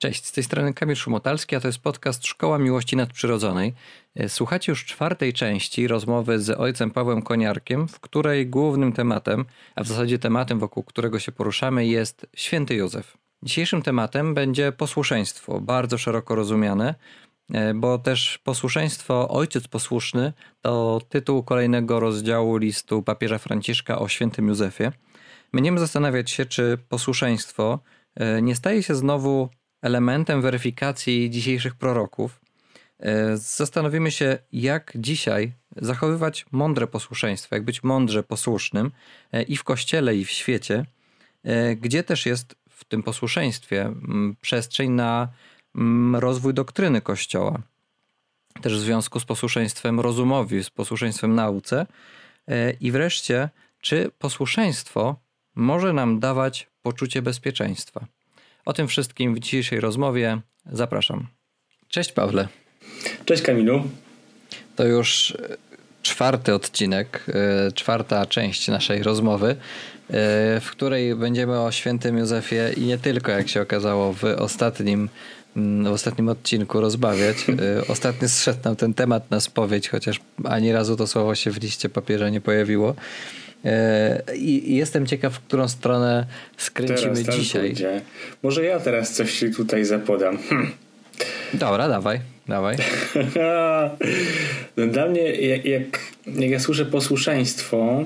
Cześć, z tej strony Kamil Szumotalski, a to jest podcast Szkoła Miłości Nadprzyrodzonej. E, słuchacie już czwartej części rozmowy z ojcem Pawłem Koniarkiem, w której głównym tematem, a w zasadzie tematem, wokół którego się poruszamy, jest święty Józef. Dzisiejszym tematem będzie posłuszeństwo, bardzo szeroko rozumiane, e, bo też posłuszeństwo Ojciec Posłuszny to tytuł kolejnego rozdziału listu papieża Franciszka o świętym Józefie. Będziemy zastanawiać się, czy posłuszeństwo e, nie staje się znowu elementem weryfikacji dzisiejszych proroków. E, zastanowimy się, jak dzisiaj zachowywać mądre posłuszeństwo, jak być mądrze posłusznym e, i w kościele, i w świecie, e, gdzie też jest w tym posłuszeństwie przestrzeń na rozwój doktryny Kościoła. Też w związku z posłuszeństwem rozumowi, z posłuszeństwem nauce. I wreszcie, czy posłuszeństwo może nam dawać poczucie bezpieczeństwa? O tym wszystkim w dzisiejszej rozmowie zapraszam. Cześć Pawle. Cześć Kamilu. To już czwarty odcinek, e, czwarta część naszej rozmowy, e, w której będziemy o świętym Józefie i nie tylko, jak się okazało, w ostatnim mm, w ostatnim odcinku rozbawiać. E, ostatnio zszedł nam ten temat na spowiedź, chociaż ani razu to słowo się w liście papieża nie pojawiło. E, I jestem ciekaw, w którą stronę skręcimy teraz dzisiaj. Pójdzie. Może ja teraz coś ci tutaj zapodam. Hm. Dobra, dawaj, dawaj. no dla mnie, jak, jak, jak ja słyszę posłuszeństwo,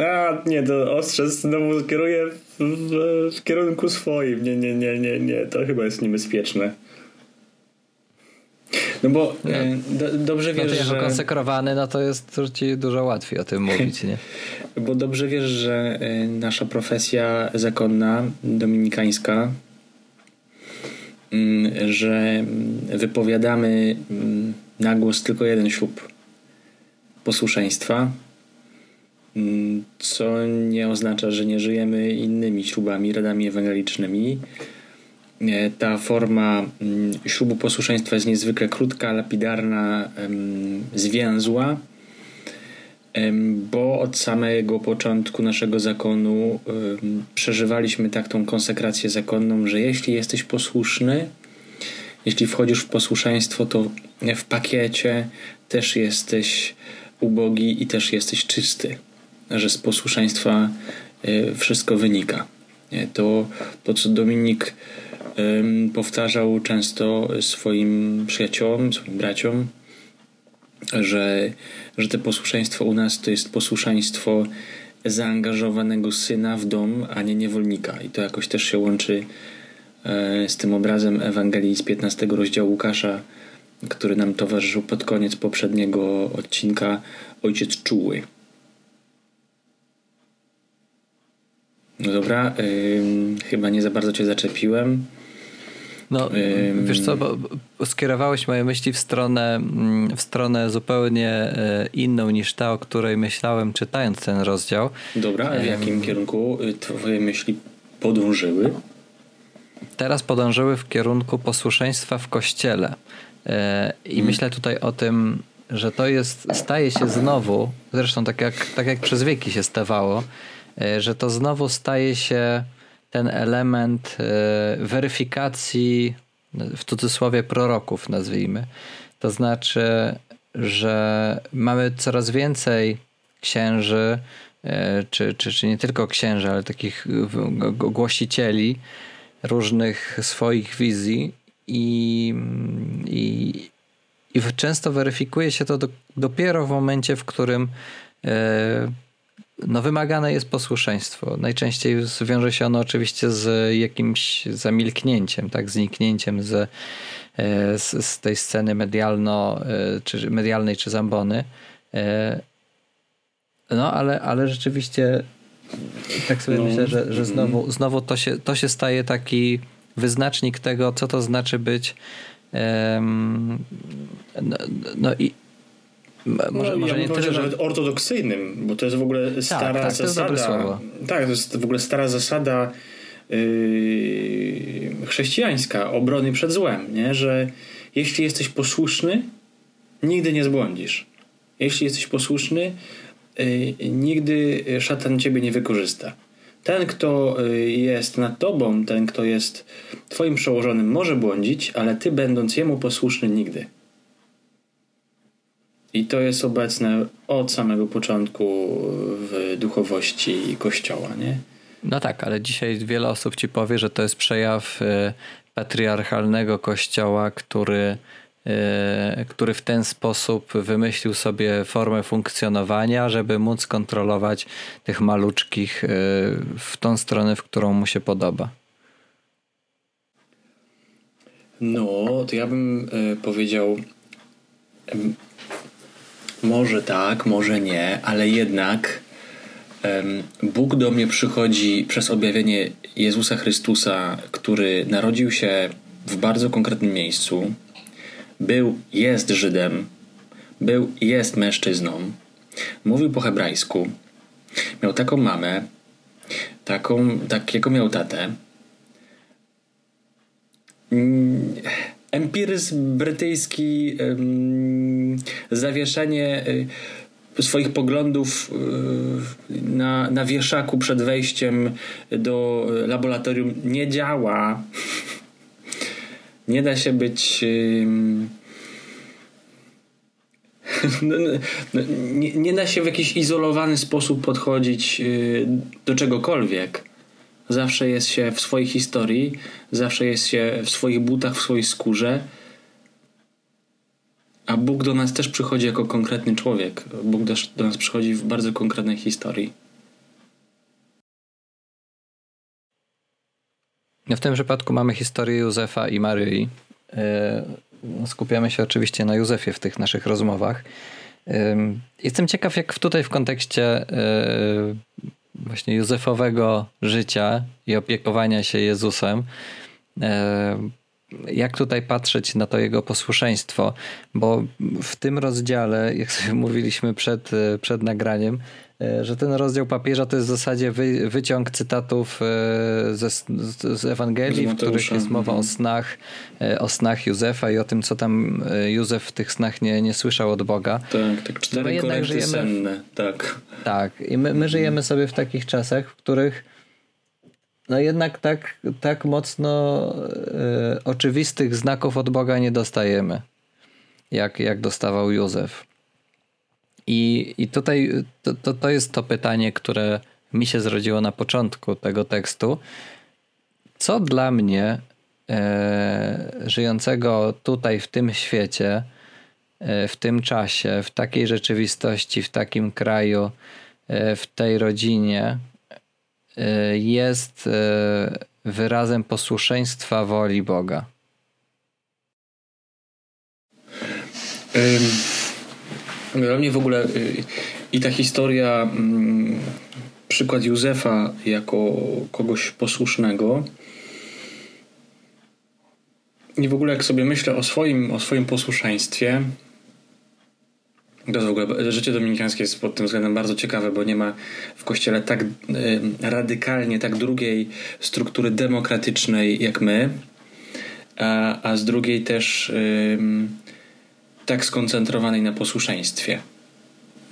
a nie, to ostrze znowu kieruję w, w, w kierunku swoim. Nie, nie, nie, nie, nie, to chyba jest niebezpieczne. No bo no. E, do, dobrze wiesz, no jako że... konsekrowany, no to jest ci dużo łatwiej o tym mówić, nie? Bo dobrze wiesz, że e, nasza profesja zakonna, dominikańska, mm, że wypowiadamy mm, na głos tylko jeden ślub posłuszeństwa, mm, co nie oznacza, że nie żyjemy innymi ślubami, radami ewangelicznymi, ta forma mm, ślubu posłuszeństwa jest niezwykle krótka, lapidarna, zwięzła, bo od samego początku naszego zakonu przeżywaliśmy tak tą konsekrację zakonną, że jeśli jesteś posłuszny, jeśli wchodzisz w posłuszeństwo, to w pakiecie też jesteś ubogi i też jesteś czysty, że z posłuszeństwa e, wszystko wynika. To, to co Dominik powtarzał często swoim przyjaciołom, swoim braciom, że, że to posłuszeństwo u nas to jest posłuszeństwo zaangażowanego syna w dom, a nie niewolnika. I to jakoś też się łączy e, z tym obrazem Ewangelii z 15 rozdziału Łukasza, który nam towarzyszył pod koniec poprzedniego odcinka, ojciec czuły. No dobra, yy, chyba nie za bardzo cię zaczepiłem. No, wiesz co, bo skierowałeś moje myśli w stronę, mm, w stronę zupełnie e, inną niż ta, o której myślałem czytając ten rozdział. Dobra, a w jakim kierunku y, twoje myśli podążyły? Teraz podążyły w kierunku posłuszeństwa w kościele. E, I hmm. myślę tutaj o tym, że to jest, staje się znowu, zresztą tak jak, tak jak przez wieki się stawało, e, że to znowu staje się ten element e, weryfikacji, w cudzysłowie proroków, nazwijmy. To znaczy, że mamy coraz więcej księży, e, czy, czy, czy nie tylko księży, ale takich głosicieli różnych swoich wizji i, i, i często weryfikuje się to do, dopiero w momencie, w którym e, no wymagane jest posłuszeństwo. Najczęściej wiąże się ono oczywiście z jakimś zamilknięciem, tak, zniknięciem z, e, z, z tej sceny medialno, e, czy medialnej czy zambony. E, no, ale, ale rzeczywiście tak sobie no. myślę, że, że znowu, znowu to, się, to się staje taki wyznacznik tego, co to znaczy być um, no, no i może, no, może ja nie tyle, że... nawet ortodoksyjnym, bo to jest w ogóle tak, stara tak, zasada. To tak, to jest w ogóle stara zasada yy, chrześcijańska obrony przed złem, nie? że jeśli jesteś posłuszny, nigdy nie zbłądzisz. Jeśli jesteś posłuszny, yy, nigdy szatan ciebie nie wykorzysta. Ten, kto yy, jest nad tobą, ten, kto jest Twoim przełożonym może błądzić, ale ty będąc jemu posłuszny nigdy. I to jest obecne od samego początku w duchowości Kościoła, nie? No tak, ale dzisiaj wiele osób ci powie, że to jest przejaw y, patriarchalnego kościoła, który, y, który w ten sposób wymyślił sobie formę funkcjonowania, żeby móc kontrolować tych maluczkich y, w tą stronę, w którą mu się podoba. No, to ja bym powiedział może tak, może nie, ale jednak Bóg do mnie przychodzi przez objawienie Jezusa Chrystusa, który narodził się w bardzo konkretnym miejscu, był, jest Żydem, był, jest mężczyzną, mówił po hebrajsku, miał taką mamę, taką, takiego miał tatę. Mm, empiryzm brytyjski, zawieszenie y, swoich poglądów y, na, na wieszaku przed wejściem do laboratorium nie działa. Nie da się być. No, no, no, nie, nie da się w jakiś izolowany sposób podchodzić y, do czegokolwiek. Zawsze jest się w swojej historii, zawsze jest się w swoich butach, w swojej skórze. A Bóg do nas też przychodzi jako konkretny człowiek. Bóg do nas przychodzi w bardzo konkretnej historii. W tym przypadku mamy historię Józefa i Maryi. E, skupiamy się oczywiście na Józefie w tych naszych rozmowach. Jestem ciekaw, jak tutaj w kontekście e, właśnie Józefowego życia i opiekowania się Jezusem, e, jak tutaj patrzeć na to jego posłuszeństwo, bo w tym rozdziale, jak sobie mówiliśmy przed, przed nagraniem, E, że ten rozdział papieża to jest w zasadzie wy, wyciąg cytatów e, ze, z Ewangelii, w których jest mowa o mhm. snach, e, o snach Józefa i o tym, co tam Józef w tych snach nie, nie słyszał od Boga. Tak, tak, cztery my jednak żyjemy, senne, tak. Tak, i my, my żyjemy sobie w takich czasach, w których no jednak tak, tak mocno e, oczywistych znaków od Boga nie dostajemy, jak, jak dostawał Józef. I, i tutaj to, to, to jest to pytanie, które mi się zrodziło na początku tego tekstu. Co dla mnie, e, żyjącego tutaj w tym świecie, e, w tym czasie, w takiej rzeczywistości, w takim kraju, e, w tej rodzinie, e, jest e, wyrazem posłuszeństwa woli Boga? Um dla mnie w ogóle y, i ta historia, mm, przykład Józefa jako kogoś posłusznego, i w ogóle jak sobie myślę o swoim, o swoim posłuszeństwie, to w ogóle życie dominikańskie jest pod tym względem bardzo ciekawe, bo nie ma w kościele tak y, radykalnie, tak drugiej struktury demokratycznej jak my, a, a z drugiej też tak skoncentrowanej na posłuszeństwie.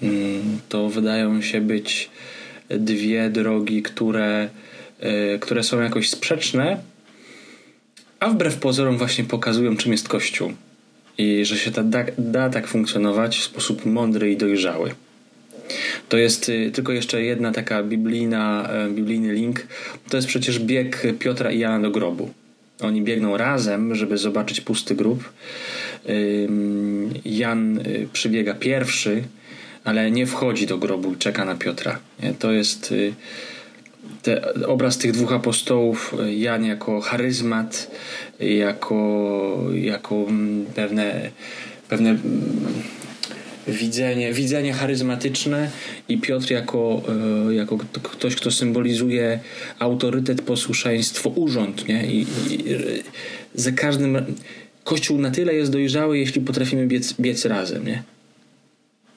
Mm, to wydają się być dwie drogi, które, e, które są jakoś sprzeczne, a wbrew pozorom właśnie pokazują, czym jest Kościół i że się da, da tak funkcjonować w sposób mądry i dojrzały. To jest y, tylko jeszcze jedna taka biblijna, e, biblijny link. To jest przecież bieg Piotra i Jana do grobu. Oni biegną razem, żeby zobaczyć pusty grób. Jan y, przybiega pierwszy, ale nie wchodzi do grobu i czeka na Piotra. To jest y, te, obraz tych dwóch apostołów, y, Jan jako charyzmat, jako, jako mm, pewne, pewne mm, widzenie, widzenie charyzmatyczne i Piotr jako, jako ktoś, kto symbolizuje autorytet, posłuszeństwo, urząd. Nie? I, i za każdym Kościół na tyle jest dojrzały, jeśli potrafimy biec, biec razem, nie?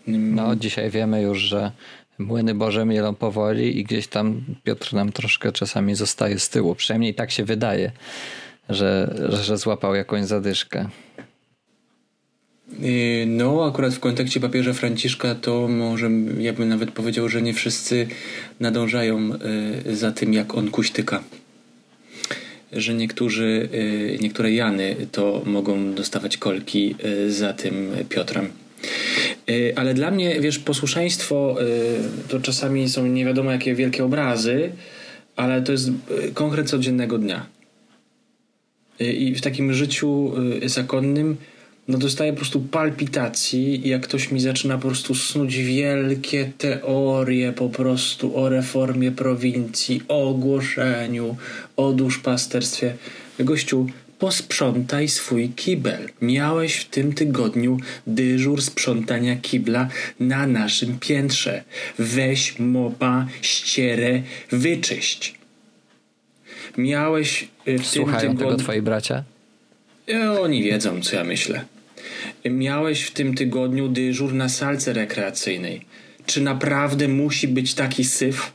No, dzisiaj wiemy już, że młyny Boże mielą powoli i gdzieś tam Piotr nam troszkę czasami zostaje z tyłu. Przynajmniej tak się wydaje, że, że złapał jakąś zadyszkę. Y, no, akurat w kontekście papieża Franciszka to może ja bym nawet powiedział, że nie wszyscy nadążają y, za tym, jak on kuśtyka. Że niektórzy, y, niektóre Jany to mogą dostawać kolki y, za tym Piotrem. Y, ale dla mnie, wiesz, posłuszeństwo to czasami są nie wiadomo jakie wielkie obrazy, ale to jest konkret codziennego dnia. I w takim życiu zakonnym no dostaję po prostu palpitacji, jak ktoś mi zaczyna po prostu snuć wielkie teorie po prostu o reformie prowincji, o ogłoszeniu, o duszpasterstwie. Gościu, posprzątaj swój kibel. Miałeś w tym tygodniu dyżur sprzątania kibla na naszym piętrze. Weź mopa, ścierę, wyczyść. Miałeś w Słuchają tym tygodniu... tego twoi bracia? Oni wiedzą, co ja myślę. Miałeś w tym tygodniu dyżur na salce rekreacyjnej. Czy naprawdę musi być taki syf?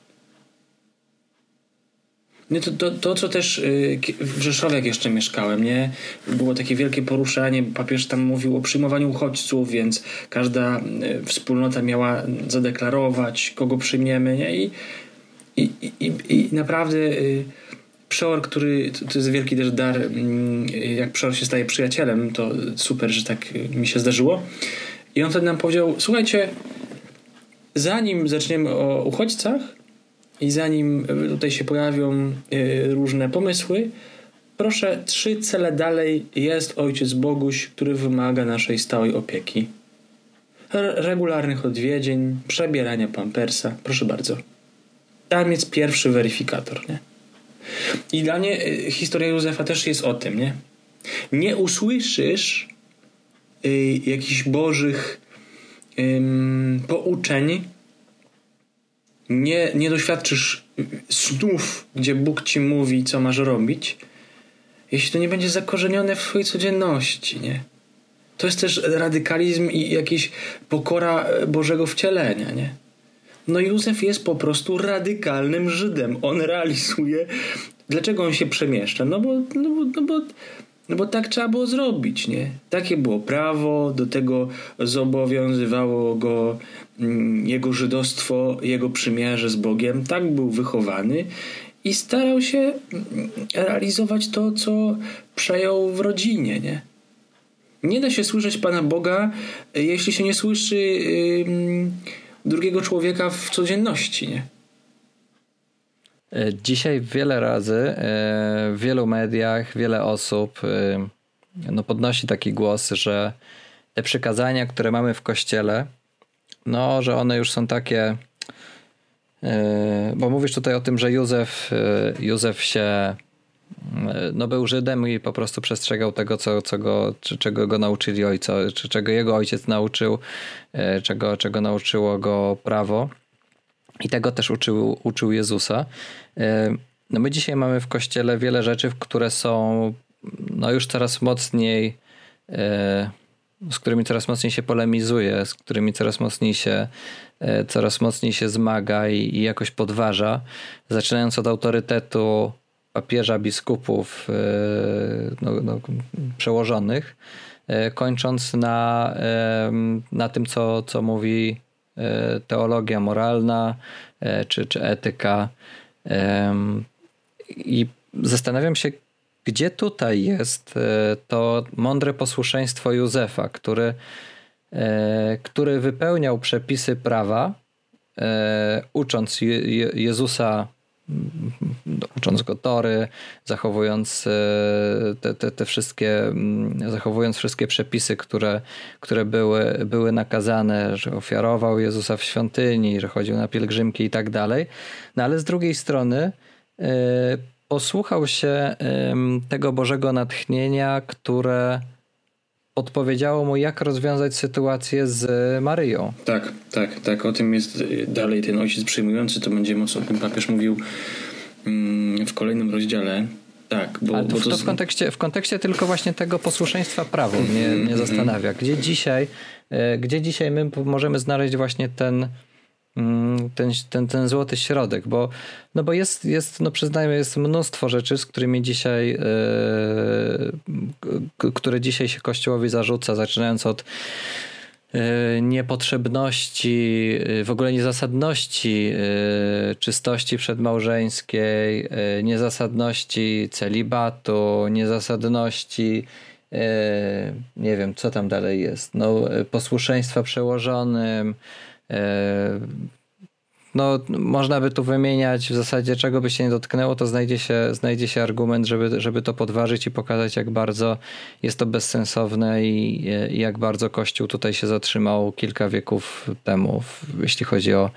Nie, to, to, to, co też y, w Rzeszowie, jak jeszcze mieszkałem, nie? Było takie wielkie poruszanie. Papież tam mówił o przyjmowaniu uchodźców, więc każda y, wspólnota miała zadeklarować, kogo przyjmiemy, nie? I, i, i, i naprawdę y, przeor, który to jest wielki też dar, mm, jak przeor się staje przyjacielem, to super, że tak mi się zdarzyło. I on wtedy nam powiedział: Słuchajcie, zanim zaczniemy o uchodźcach i zanim tutaj się pojawią y, różne pomysły, proszę, trzy cele dalej jest Ojciec Boguś, który wymaga naszej stałej opieki. Regularnych odwiedzin, przebierania pampersa. Proszę bardzo. Tam jest pierwszy weryfikator, nie? I dla mnie y, historia Józefa też jest o tym, nie? Nie usłyszysz y, jakichś bożych y, pouczeń, nie, nie doświadczysz snów, gdzie Bóg ci mówi, co masz robić, jeśli to nie będzie zakorzenione w twojej codzienności, nie? To jest też radykalizm i jakiś pokora Bożego wcielenia, nie? No Józef jest po prostu radykalnym Żydem. On realizuje. Dlaczego on się przemieszcza? No bo, no bo, no bo, no bo tak trzeba było zrobić, nie? Takie było prawo, do tego zobowiązywało go mm, jego żydostwo, jego przymierze z Bogiem. Tak był wychowany i starał się mm, realizować to, co przejął w rodzinie, nie? Nie da się słyszeć Pana Boga, jeśli się nie słyszy. Yy, drugiego człowieka w codzienności, nie? E, dzisiaj wiele razy e, w wielu mediach wiele osób e, no, podnosi taki głos, że te przykazania, które mamy w kościele, no, że one już są takie. Bo mówisz tutaj o tym, że Józef, Józef się no był Żydem i po prostu przestrzegał tego, co, co go, czy, czego go nauczyli ojca, czy czego jego ojciec nauczył, e, czego, czego nauczyło go prawo. I tego też uczył, uczył Jezusa. E, no my dzisiaj mamy w kościele wiele rzeczy, które są no już coraz mocniej, e, z którymi coraz mocniej się polemizuje, z którymi coraz mocniej się, coraz mocniej się zmaga i, i jakoś podważa. Zaczynając od autorytetu papieża, biskupów e, no, no, przełożonych, e, kończąc na, e, na tym, co, co mówi teologia moralna czy, czy etyka. I zastanawiam się, gdzie tutaj jest to mądre posłuszeństwo Józefa, który, który wypełniał przepisy prawa, ucząc Jezusa ucząc go tory, zachowując e, te, te, te wszystkie, mm, zachowując wszystkie przepisy, które, które były, były nakazane, że ofiarował Jezusa w świątyni, że chodził na pielgrzymki i tak dalej. No ale z drugiej strony e, posłuchał się tego Bożego natchnienia, które odpowiedziało mu, jak rozwiązać sytuację z Maryją. Tak, tak, tak. O tym jest dalej ten ojciec przyjmujący. To będzie mocno o tym papież mówił w kolejnym rozdziale. Tak, bo, Ale to, bo to... to w, kontekście, w kontekście tylko właśnie tego posłuszeństwa prawu mnie, mnie mhm, zastanawia. Gdzie dzisiaj, e, gdzie dzisiaj my możemy znaleźć właśnie ten Mm, ten, ten, ten złoty środek, bo, no bo jest, jest, no przyznajmy, jest mnóstwo rzeczy, z którymi dzisiaj, yy, które dzisiaj się Kościołowi zarzuca, zaczynając od e, niepotrzebności, e, w ogóle niezasadności czystości przedmałżeńskiej, niezasadności celibatu, niezasadności nie wiem, co tam dalej jest, no, posłuszeństwa przełożonym, no, można by tu wymieniać w zasadzie czego by się nie dotknęło, to znajdzie się, znajdzie się argument, żeby, żeby to podważyć i pokazać, jak bardzo jest to bezsensowne i, i jak bardzo Kościół tutaj się zatrzymał kilka wieków temu, jeśli chodzi o,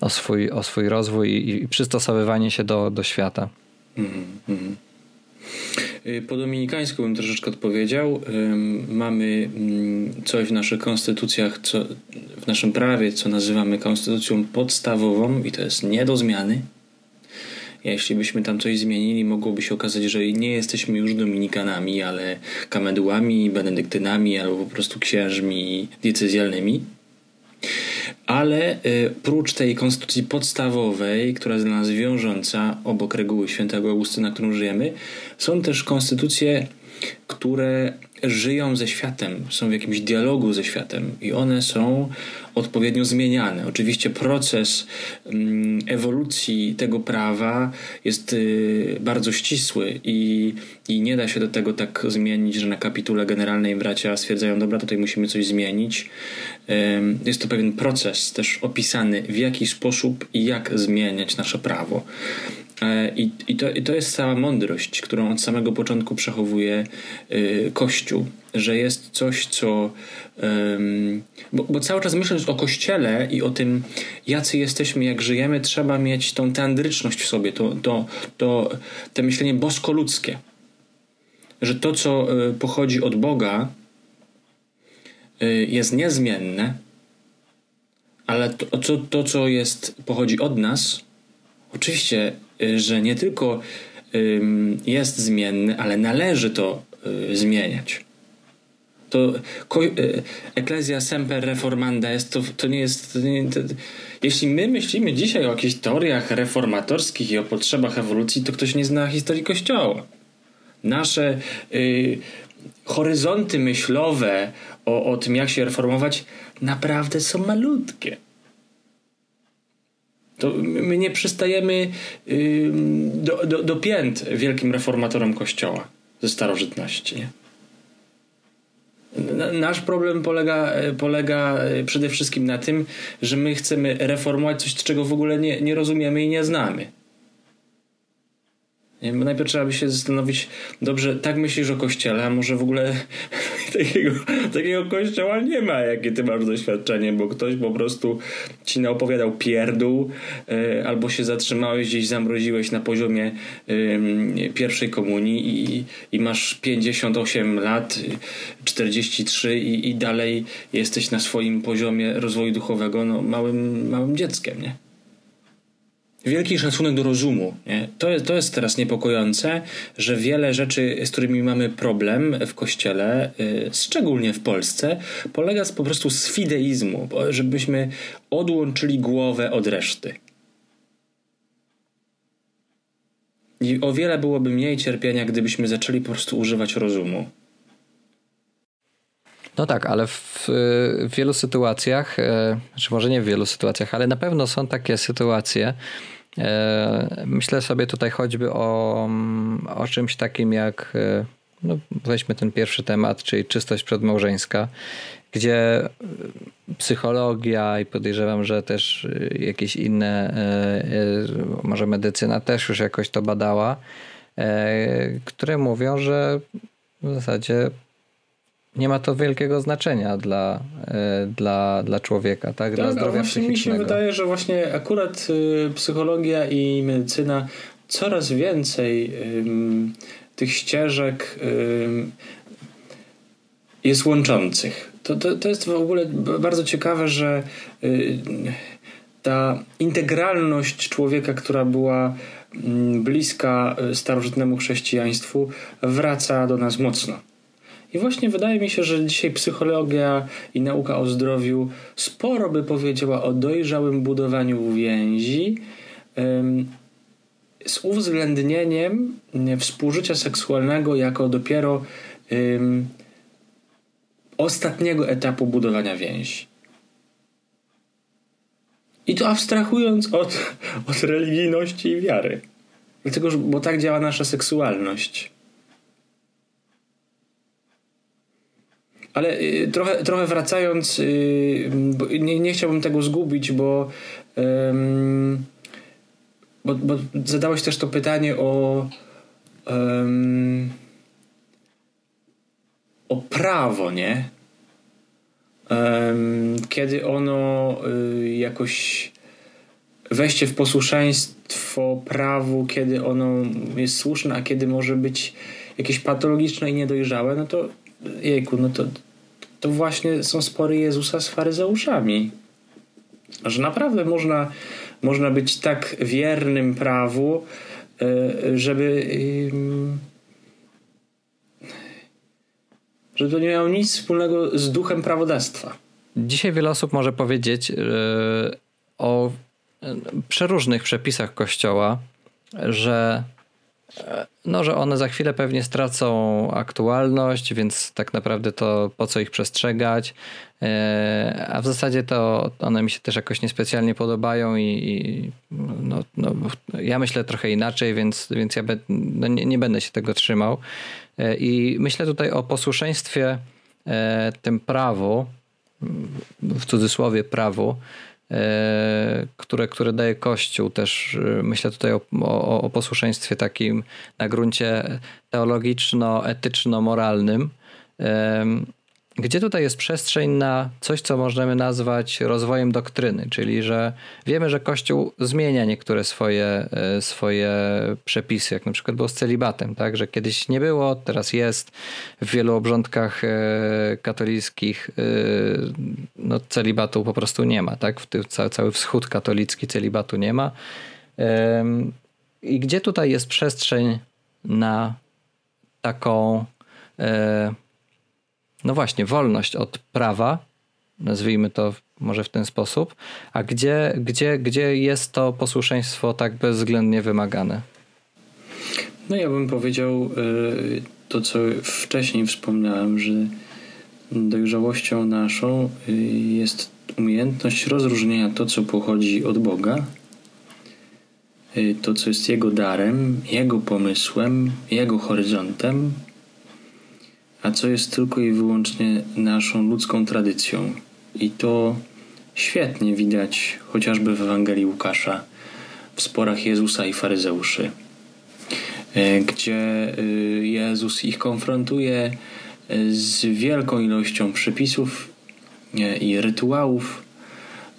o, swój, o swój rozwój i, i przystosowywanie się do, do świata. Mm -hmm. Y, po dominikańsku bym troszeczkę odpowiedział. Mamy mm, coś w naszych konstytucjach, co, w naszym prawie, co nazywamy konstytucją podstawową i to jest nie do zmiany. Jeśli byśmy tam coś zmienili, mogłoby się okazać, że nie jesteśmy już dominikanami, ale kamedułami, benedyktynami albo po prostu księżmi diecezjalnymi. Ale y, prócz tej konstytucji podstawowej, która jest dla nas wiążąca obok reguły świętego Augustyna, którą żyjemy, są też konstytucje, które żyją ze światem, są w jakimś dialogu ze światem i one są odpowiednio zmieniane. Oczywiście proces mm, ewolucji tego prawa jest y, bardzo ścisły i, i nie da się do tego tak zmienić, że na kapitule generalnej bracia stwierdzają, dobra, tutaj musimy coś zmienić. Jest to pewien proces też opisany, w jaki sposób i jak zmieniać nasze prawo. E, I, i, to, I to jest cała mądrość, którą od samego początku przechowuje y, Kościół, że jest coś, co. bo, bo, cały czas myśląc o Kościele i o tym, jacy jesteśmy, jak żyjemy, trzeba mieć tą teandryczność w sobie, to, to, to, to myślenie bosko-ludzkie. Że to, co y, pochodzi od Boga, y, jest niezmienne, ale to, to, to co jest, pochodzi od nas, oczywiście Y, że nie tylko jest zmienny, ale należy to y, zmieniać. To y, Ecclesia Semper Reformanda jest to, to nie jest. To nie, to, jeśli my myślimy dzisiaj o jakichś teoriach reformatorskich i o potrzebach ewolucji, to ktoś nie zna historii Kościoła. Nasze y, horyzonty myślowe o, o tym, jak się reformować, naprawdę są malutkie. To my nie przystajemy do, do, do pięt wielkim reformatorom Kościoła ze starożytności. Nasz problem polega, polega przede wszystkim na tym, że my chcemy reformować coś, czego w ogóle nie, nie rozumiemy i nie znamy. Najpierw trzeba by się zastanowić, dobrze, tak myślisz o kościele, a może w ogóle takiego, takiego kościoła nie ma, jakie ty masz doświadczenie, bo ktoś po prostu ci naopowiadał pierdół, y, albo się zatrzymałeś gdzieś, zamroziłeś na poziomie pierwszej komunii i, i masz 58 lat, 43 i, i dalej jesteś na swoim poziomie rozwoju duchowego no, małym, małym dzieckiem, nie? Wielki szacunek do rozumu. Nie? To, jest, to jest teraz niepokojące, że wiele rzeczy, z którymi mamy problem w kościele, yy, szczególnie w Polsce, polega po prostu z fideizmu, żebyśmy odłączyli głowę od reszty. I o wiele byłoby mniej cierpienia, gdybyśmy zaczęli po prostu używać rozumu. No tak, ale w, w wielu sytuacjach, e, czy może nie w wielu sytuacjach, ale na pewno są takie sytuacje, e, Myślę sobie tutaj choćby o, o czymś takim jak, e, no weźmy ten pierwszy temat, czyli czystość przedmałżeńska, gdzie psychologia i podejrzewam, że też jakieś inne, może medycyna też już jakoś to badała, które mówią, że w zasadzie nie ma to wielkiego znaczenia dla, e, dla, dla człowieka, tak? Dla tak, zdrowia psychicznego. Mi się wydaje, że właśnie akurat y, psychologia i medycyna coraz więcej tych ścieżek jest łączących. To, to, to jest w ogóle bardzo ciekawe, że y, ta integralność człowieka, która była bliska y, starożytnemu chrześcijaństwu, wraca do nas mocno. I właśnie wydaje mi się, że dzisiaj psychologia i nauka o zdrowiu sporo by powiedziała o dojrzałym budowaniu więzi z uwzględnieniem współżycia seksualnego jako dopiero ostatniego etapu budowania więzi. I to abstrahując od, od religijności i wiary. Dlatego, bo tak działa nasza seksualność. Ale y, trochę, trochę wracając, y, nie, nie chciałbym tego zgubić, bo, bo, bo zadałeś też to pytanie o o prawo, nie? Kiedy ono y, jakoś wejście w posłuszeństwo prawu, kiedy ono jest słuszne, a kiedy może być jakieś patologiczne i niedojrzałe, no to jejku, no to, to właśnie są spory Jezusa z faryzeuszami. Że naprawdę można, można być tak wiernym prawu, y, żeby że to nie miało nic wspólnego z duchem prawodawstwa. Dzisiaj wiele osób może powiedzieć o przeróżnych przepisach Kościoła, że no, że one za chwilę pewnie stracą aktualność, więc tak naprawdę to po co ich przestrzegać. E, a w zasadzie to one mi się też jakoś niespecjalnie podobają i, i no, no, ja myślę trochę inaczej, więc, więc ja be, no nie, nie będę się tego trzymał. E, I myślę tutaj o posłuszeństwie e, tym prawu, w cudzysłowie prawu, które, które daje Kościół. Też e, myślę tutaj o, o, o posłuszeństwie takim na gruncie teologiczno-etyczno-moralnym. Gdzie tutaj jest przestrzeń na coś, co możemy nazwać rozwojem doktryny, czyli że wiemy, że Kościół zmienia niektóre swoje, e, swoje przepisy, jak na przykład było z celibatem, tak? że kiedyś nie było, teraz jest. W wielu obrządkach e, katolickich e, no, celibatu po prostu nie ma. Tak? W cały wschód katolicki celibatu nie ma. I gdzie tutaj jest przestrzeń na taką no właśnie, wolność od prawa, nazwijmy to może w ten sposób, a gdzie, gdzie, gdzie jest to posłuszeństwo tak bezwzględnie wymagane? No ja bym powiedział y, to, co wcześniej wspomniałem, że dojrzałością naszą y, jest umiejętność rozróżnienia to, co pochodzi od Boga, y, to, co jest Jego darem, Jego pomysłem, Jego horyzontem, a co jest tylko i wyłącznie naszą ludzką tradycją. I to świetnie widać chociażby w Ewangelii Łukasza, w sporach Jezusa i faryzeuszy, e, gdzie e, Jezus ich konfrontuje e, z wielką ilością przepisów i rytuałów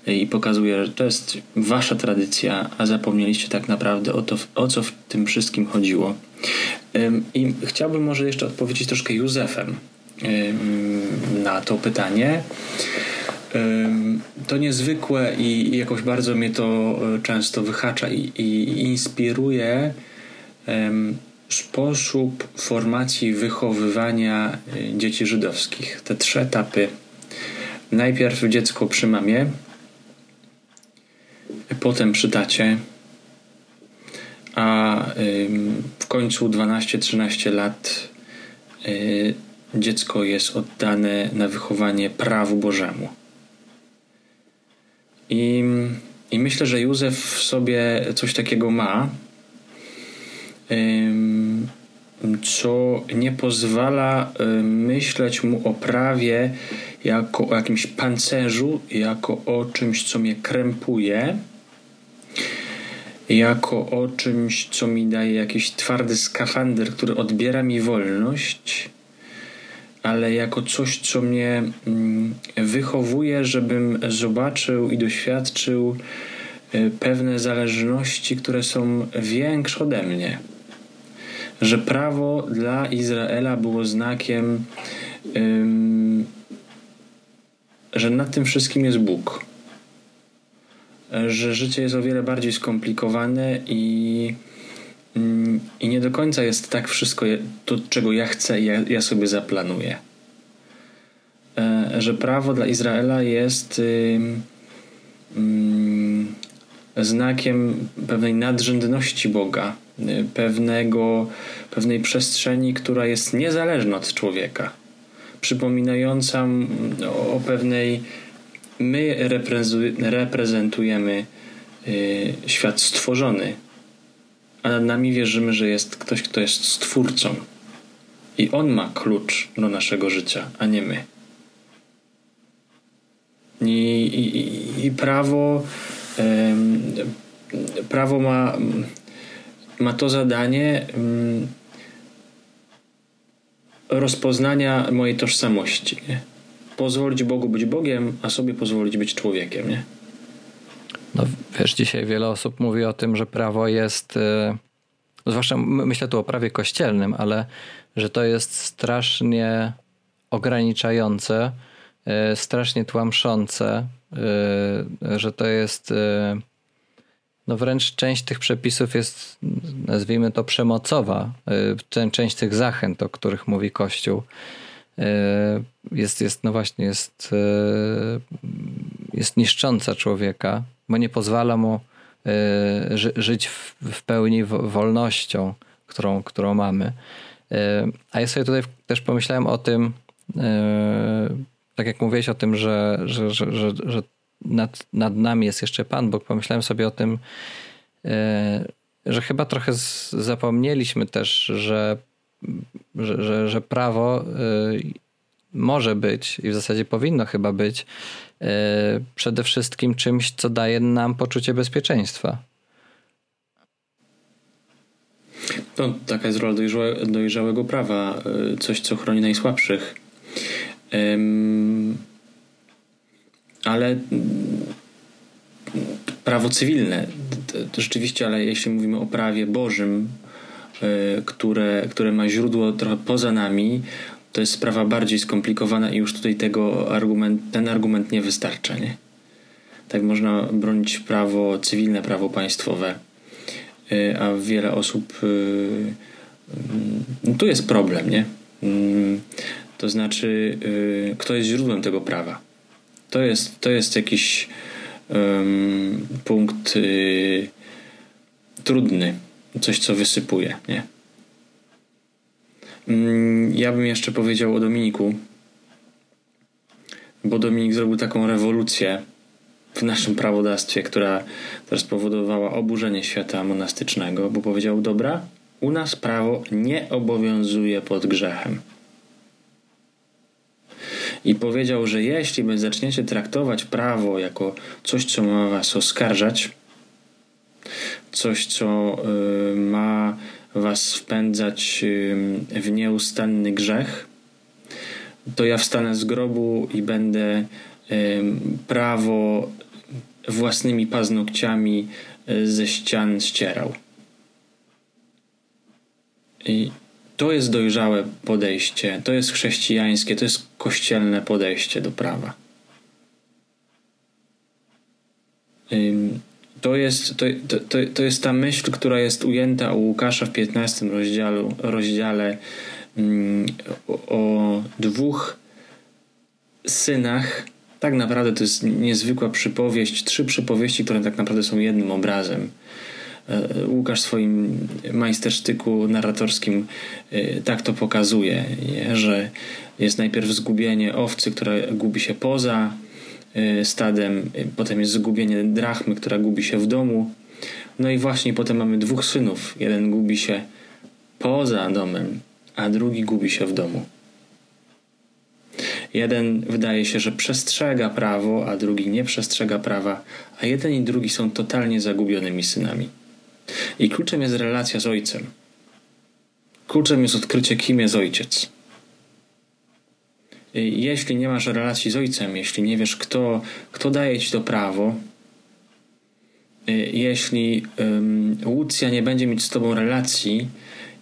i pokazuje, że to jest wasza tradycja, a zapomnieliście tak naprawdę o to, o co w tym wszystkim chodziło. I chciałbym może jeszcze odpowiedzieć troszkę Józefem na to pytanie. To niezwykłe i jakoś bardzo mnie to e, często wyhacza i, i inspiruje sposób formacji wychowywania e, dzieci żydowskich. Te trzy etapy. Najpierw dziecko przy mamie, potem przy tacie, a w końcu 12-13 lat y, dziecko jest oddane na wychowanie prawu Bożemu. I, I myślę, że Józef w sobie coś takiego ma, co nie pozwala myśleć mu o prawie jako o jakimś pancerzu, jako o czymś, co mnie krępuje, jako o czymś, co mi daje jakiś twardy skafander, który odbiera mi wolność, ale jako coś, co mnie mm, wychowuje, żebym zobaczył i doświadczył y, pewne zależności, które są większe ode mnie. Że prawo dla Izraela było znakiem, że nad tym wszystkim jest Bóg że życie jest o wiele bardziej skomplikowane i, mm, i nie do końca jest tak wszystko to, czego ja chcę, ja, ja sobie zaplanuję. E, że prawo dla Izraela jest znakiem pewnej nadrzędności Boga, y, pewnego, pewnej przestrzeni, która jest niezależna od człowieka. przypominająca o, o pewnej my reprezentujemy y, świat stworzony, a nad nami wierzymy, że jest ktoś, kto jest stwórcą. I on ma klucz do naszego życia, a nie my. I, i, i prawo, prawo ma, ma to zadanie rozpoznania mojej tożsamości. Nie? Pozwolić Bogu być Bogiem, a sobie pozwolić być człowiekiem. Nie? No wiesz, dzisiaj wiele osób mówi o tym, że prawo jest, yy, zwłaszcza myślę tu o prawie kościelnym, ale że to jest strasznie ograniczające, yy, strasznie tłamszące, yy, że to jest no wręcz część tych przepisów jest, nazwijmy to, przemocowa. Część tych zachęt, o których mówi Kościół, jest, jest no właśnie, jest, jest niszcząca człowieka, bo nie pozwala mu e, żyć w pełni wolnością, którą, którą mamy. E, a ja sobie tutaj też pomyślałem o tym, e, tak jak mówiłeś o tym, że, że, że, że, że nad, nad nami jest jeszcze Pan Bóg, pomyślałem sobie o tym, że chyba trochę zapomnieliśmy też, że, że, że, że prawo może być i w zasadzie powinno chyba być e, przede wszystkim czymś, co daje nam poczucie bezpieczeństwa. No, taka jest rola dojrzałe, dojrzałego prawa, e, coś, co chroni najsłabszych. Ale prawo cywilne, rzeczywiście, ale jeśli mówimy o prawie Bożym, które, które ma źródło trochę poza nami, to jest sprawa bardziej skomplikowana i już tutaj tego argument, ten argument nie wystarcza, nie? Tak można bronić prawo cywilne, prawo państwowe, y, a wiele osób y, no tu jest problem, nie? Mm, to znaczy, y, kto jest źródłem tego prawa? To jest, to jest jakiś um, punkt trudny, coś co wysypuje, nie? Mm, ja bym jeszcze powiedział o Dominiku, bo Dominik zrobił taką rewolucję w naszym prawodawstwie, która, która spowodowała oburzenie świata monastycznego, bo powiedział: Dobra, u nas prawo nie obowiązuje pod grzechem. I powiedział, że jeśli zaczniecie traktować prawo jako coś, co ma was oskarżać, coś, co y, ma was wpędzać w nieustanny grzech, to ja wstanę z grobu i będę prawo własnymi paznokciami ze ścian ścierał. I to jest dojrzałe podejście, to jest chrześcijańskie, to jest kościelne podejście do prawa. To jest, to, to, to jest ta myśl, która jest ujęta u Łukasza w 15 rozdziale, rozdziale mm, o, o dwóch synach. Tak naprawdę to jest niezwykła przypowieść, trzy przypowieści, które tak naprawdę są jednym obrazem. E, Łukasz w swoim majstersztyku narratorskim e, tak to pokazuje, że jest najpierw zgubienie owcy, która gubi się poza stadem, y, potem jest zgubienie drachmy, która gubi się w domu. No i właśnie potem mamy dwóch synów. Jeden gubi się poza domem, a drugi gubi się w domu. Jeden wydaje się, że przestrzega prawo, a drugi nie przestrzega prawa, a jeden i drugi są totalnie zagubionymi synami. I kluczem jest relacja z ojcem. Kluczem jest odkrycie, kim jest ojciec. Y, jeśli nie masz relacji z ojcem, jeśli nie wiesz, kto, kto daje ci to prawo, y, jeśli um, Łucja nie będzie mieć z tobą relacji,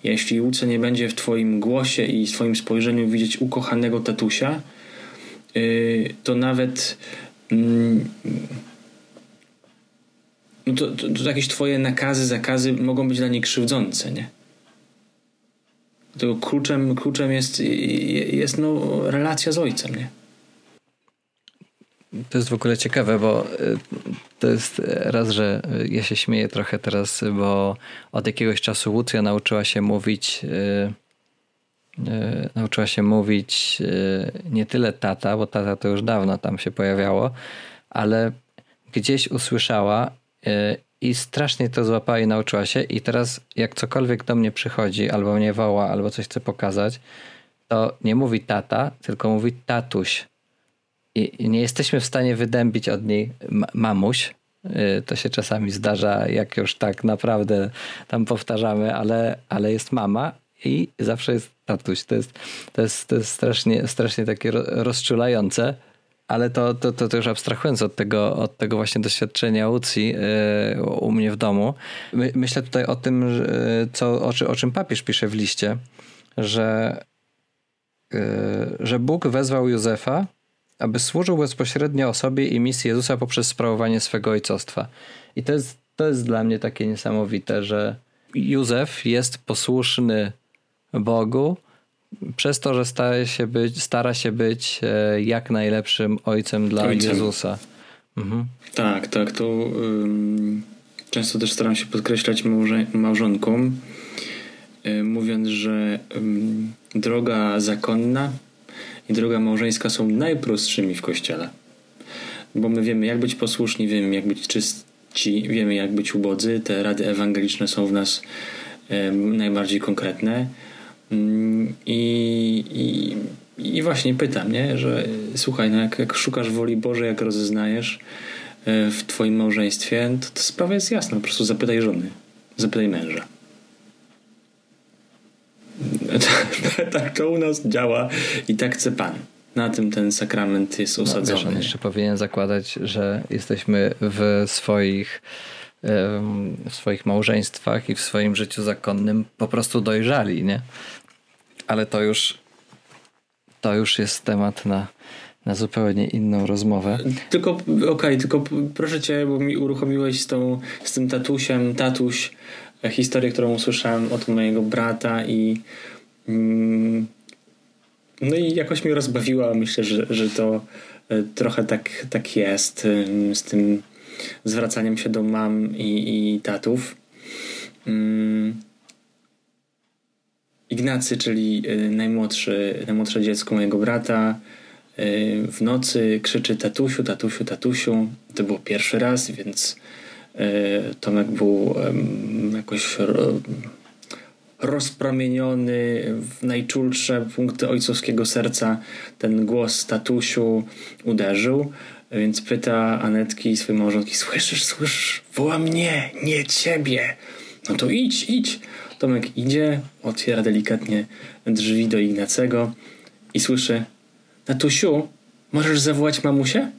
jeśli Łucja nie będzie w twoim głosie i swoim spojrzeniu widzieć ukochanego tatusia, y, to nawet um, no to, to, to jakieś twoje nakazy, zakazy mogą być dla niej krzywdzące, nie? Tego kluczem, kluczem jest, jest no, relacja z ojcem, nie? To jest w ogóle ciekawe, bo y, to jest raz, że ja się śmieję trochę teraz, bo od jakiegoś czasu Łucja nauczyła się mówić y, nauczyła się mówić nie tyle tata, bo tata to już dawno tam się pojawiało, ale gdzieś usłyszała i strasznie to złapała i nauczyła się i teraz jak cokolwiek do mnie przychodzi, albo mnie woła, albo coś chce pokazać, to nie mówi tata, tylko mówi tatuś. I nie jesteśmy w stanie wydębić od niej mamuś. Y, to się czasami zdarza, jak już tak naprawdę tam powtarzamy, ale, ale jest mama i zawsze jest tatuś. To jest, to jest, to jest strasznie, strasznie takie rozczulające ale to, to, to, to już abstrahując od tego, od tego właśnie doświadczenia Ucji yy, u mnie w domu, my, myślę tutaj o tym, co, o, o czym papież pisze w liście, że, yy, że Bóg wezwał Józefa, aby służył bezpośrednio osobie i misji Jezusa poprzez sprawowanie swego ojcostwa. I to jest, to jest dla mnie takie niesamowite, że Józef jest posłuszny Bogu, przez to, że stara się być, stara się być e, jak najlepszym ojcem dla ojcem. Jezusa. Mhm. Tak, tak. To um, często też staram się podkreślać małże, małżonkom, um, mówiąc, że um, droga zakonna i droga małżeńska są najprostszymi w kościele. Bo my wiemy, jak być posłuszni, wiemy, jak być czyści, wiemy, jak być ubodzy. Te rady ewangeliczne są w nas najbardziej konkretne I, i, i właśnie pytam, nie? że słuchaj, no jak, jak szukasz woli Bożej, jak rozeznajesz e, w twoim małżeństwie, to, to sprawa jest jasna. Po prostu zapytaj żony, zapytaj męża. tak to u nas działa i tak chce Pan. Na tym ten sakrament jest osadzony. No, wiesz, on jeszcze powinien zakładać, że jesteśmy w swoich w swoich małżeństwach i w swoim życiu zakonnym po prostu dojrzali, nie? Ale to już to już jest temat na, na zupełnie inną rozmowę. Tylko, okej, okay, tylko proszę cię, bo mi uruchomiłeś z, tą, z tym tatusiem, tatuś, e, historię, którą usłyszałem od mojego brata i mm, no i jakoś mnie rozbawiła. Myślę, że, że to e, trochę tak, tak jest z tym zwracaniem się do mam i, i tatów. Mm. Ignacy, czyli y, najmłodszy, najmłodsze dziecko mojego brata, y, w nocy krzyczy tatusiu, tatusiu, tatusiu. To było pierwszy raz, więc y, Tomek był jakoś rozpromieniony w najczulsze punkty ojcowskiego serca. Ten głos tatusiu uderzył. Więc pyta Anetki swojej małżonki, słyszysz, słyszysz, woła mnie, nie ciebie. No to idź, idź. Tomek idzie, otwiera delikatnie drzwi do Ignacego i słyszy, Natusiu, możesz zawołać mamusię?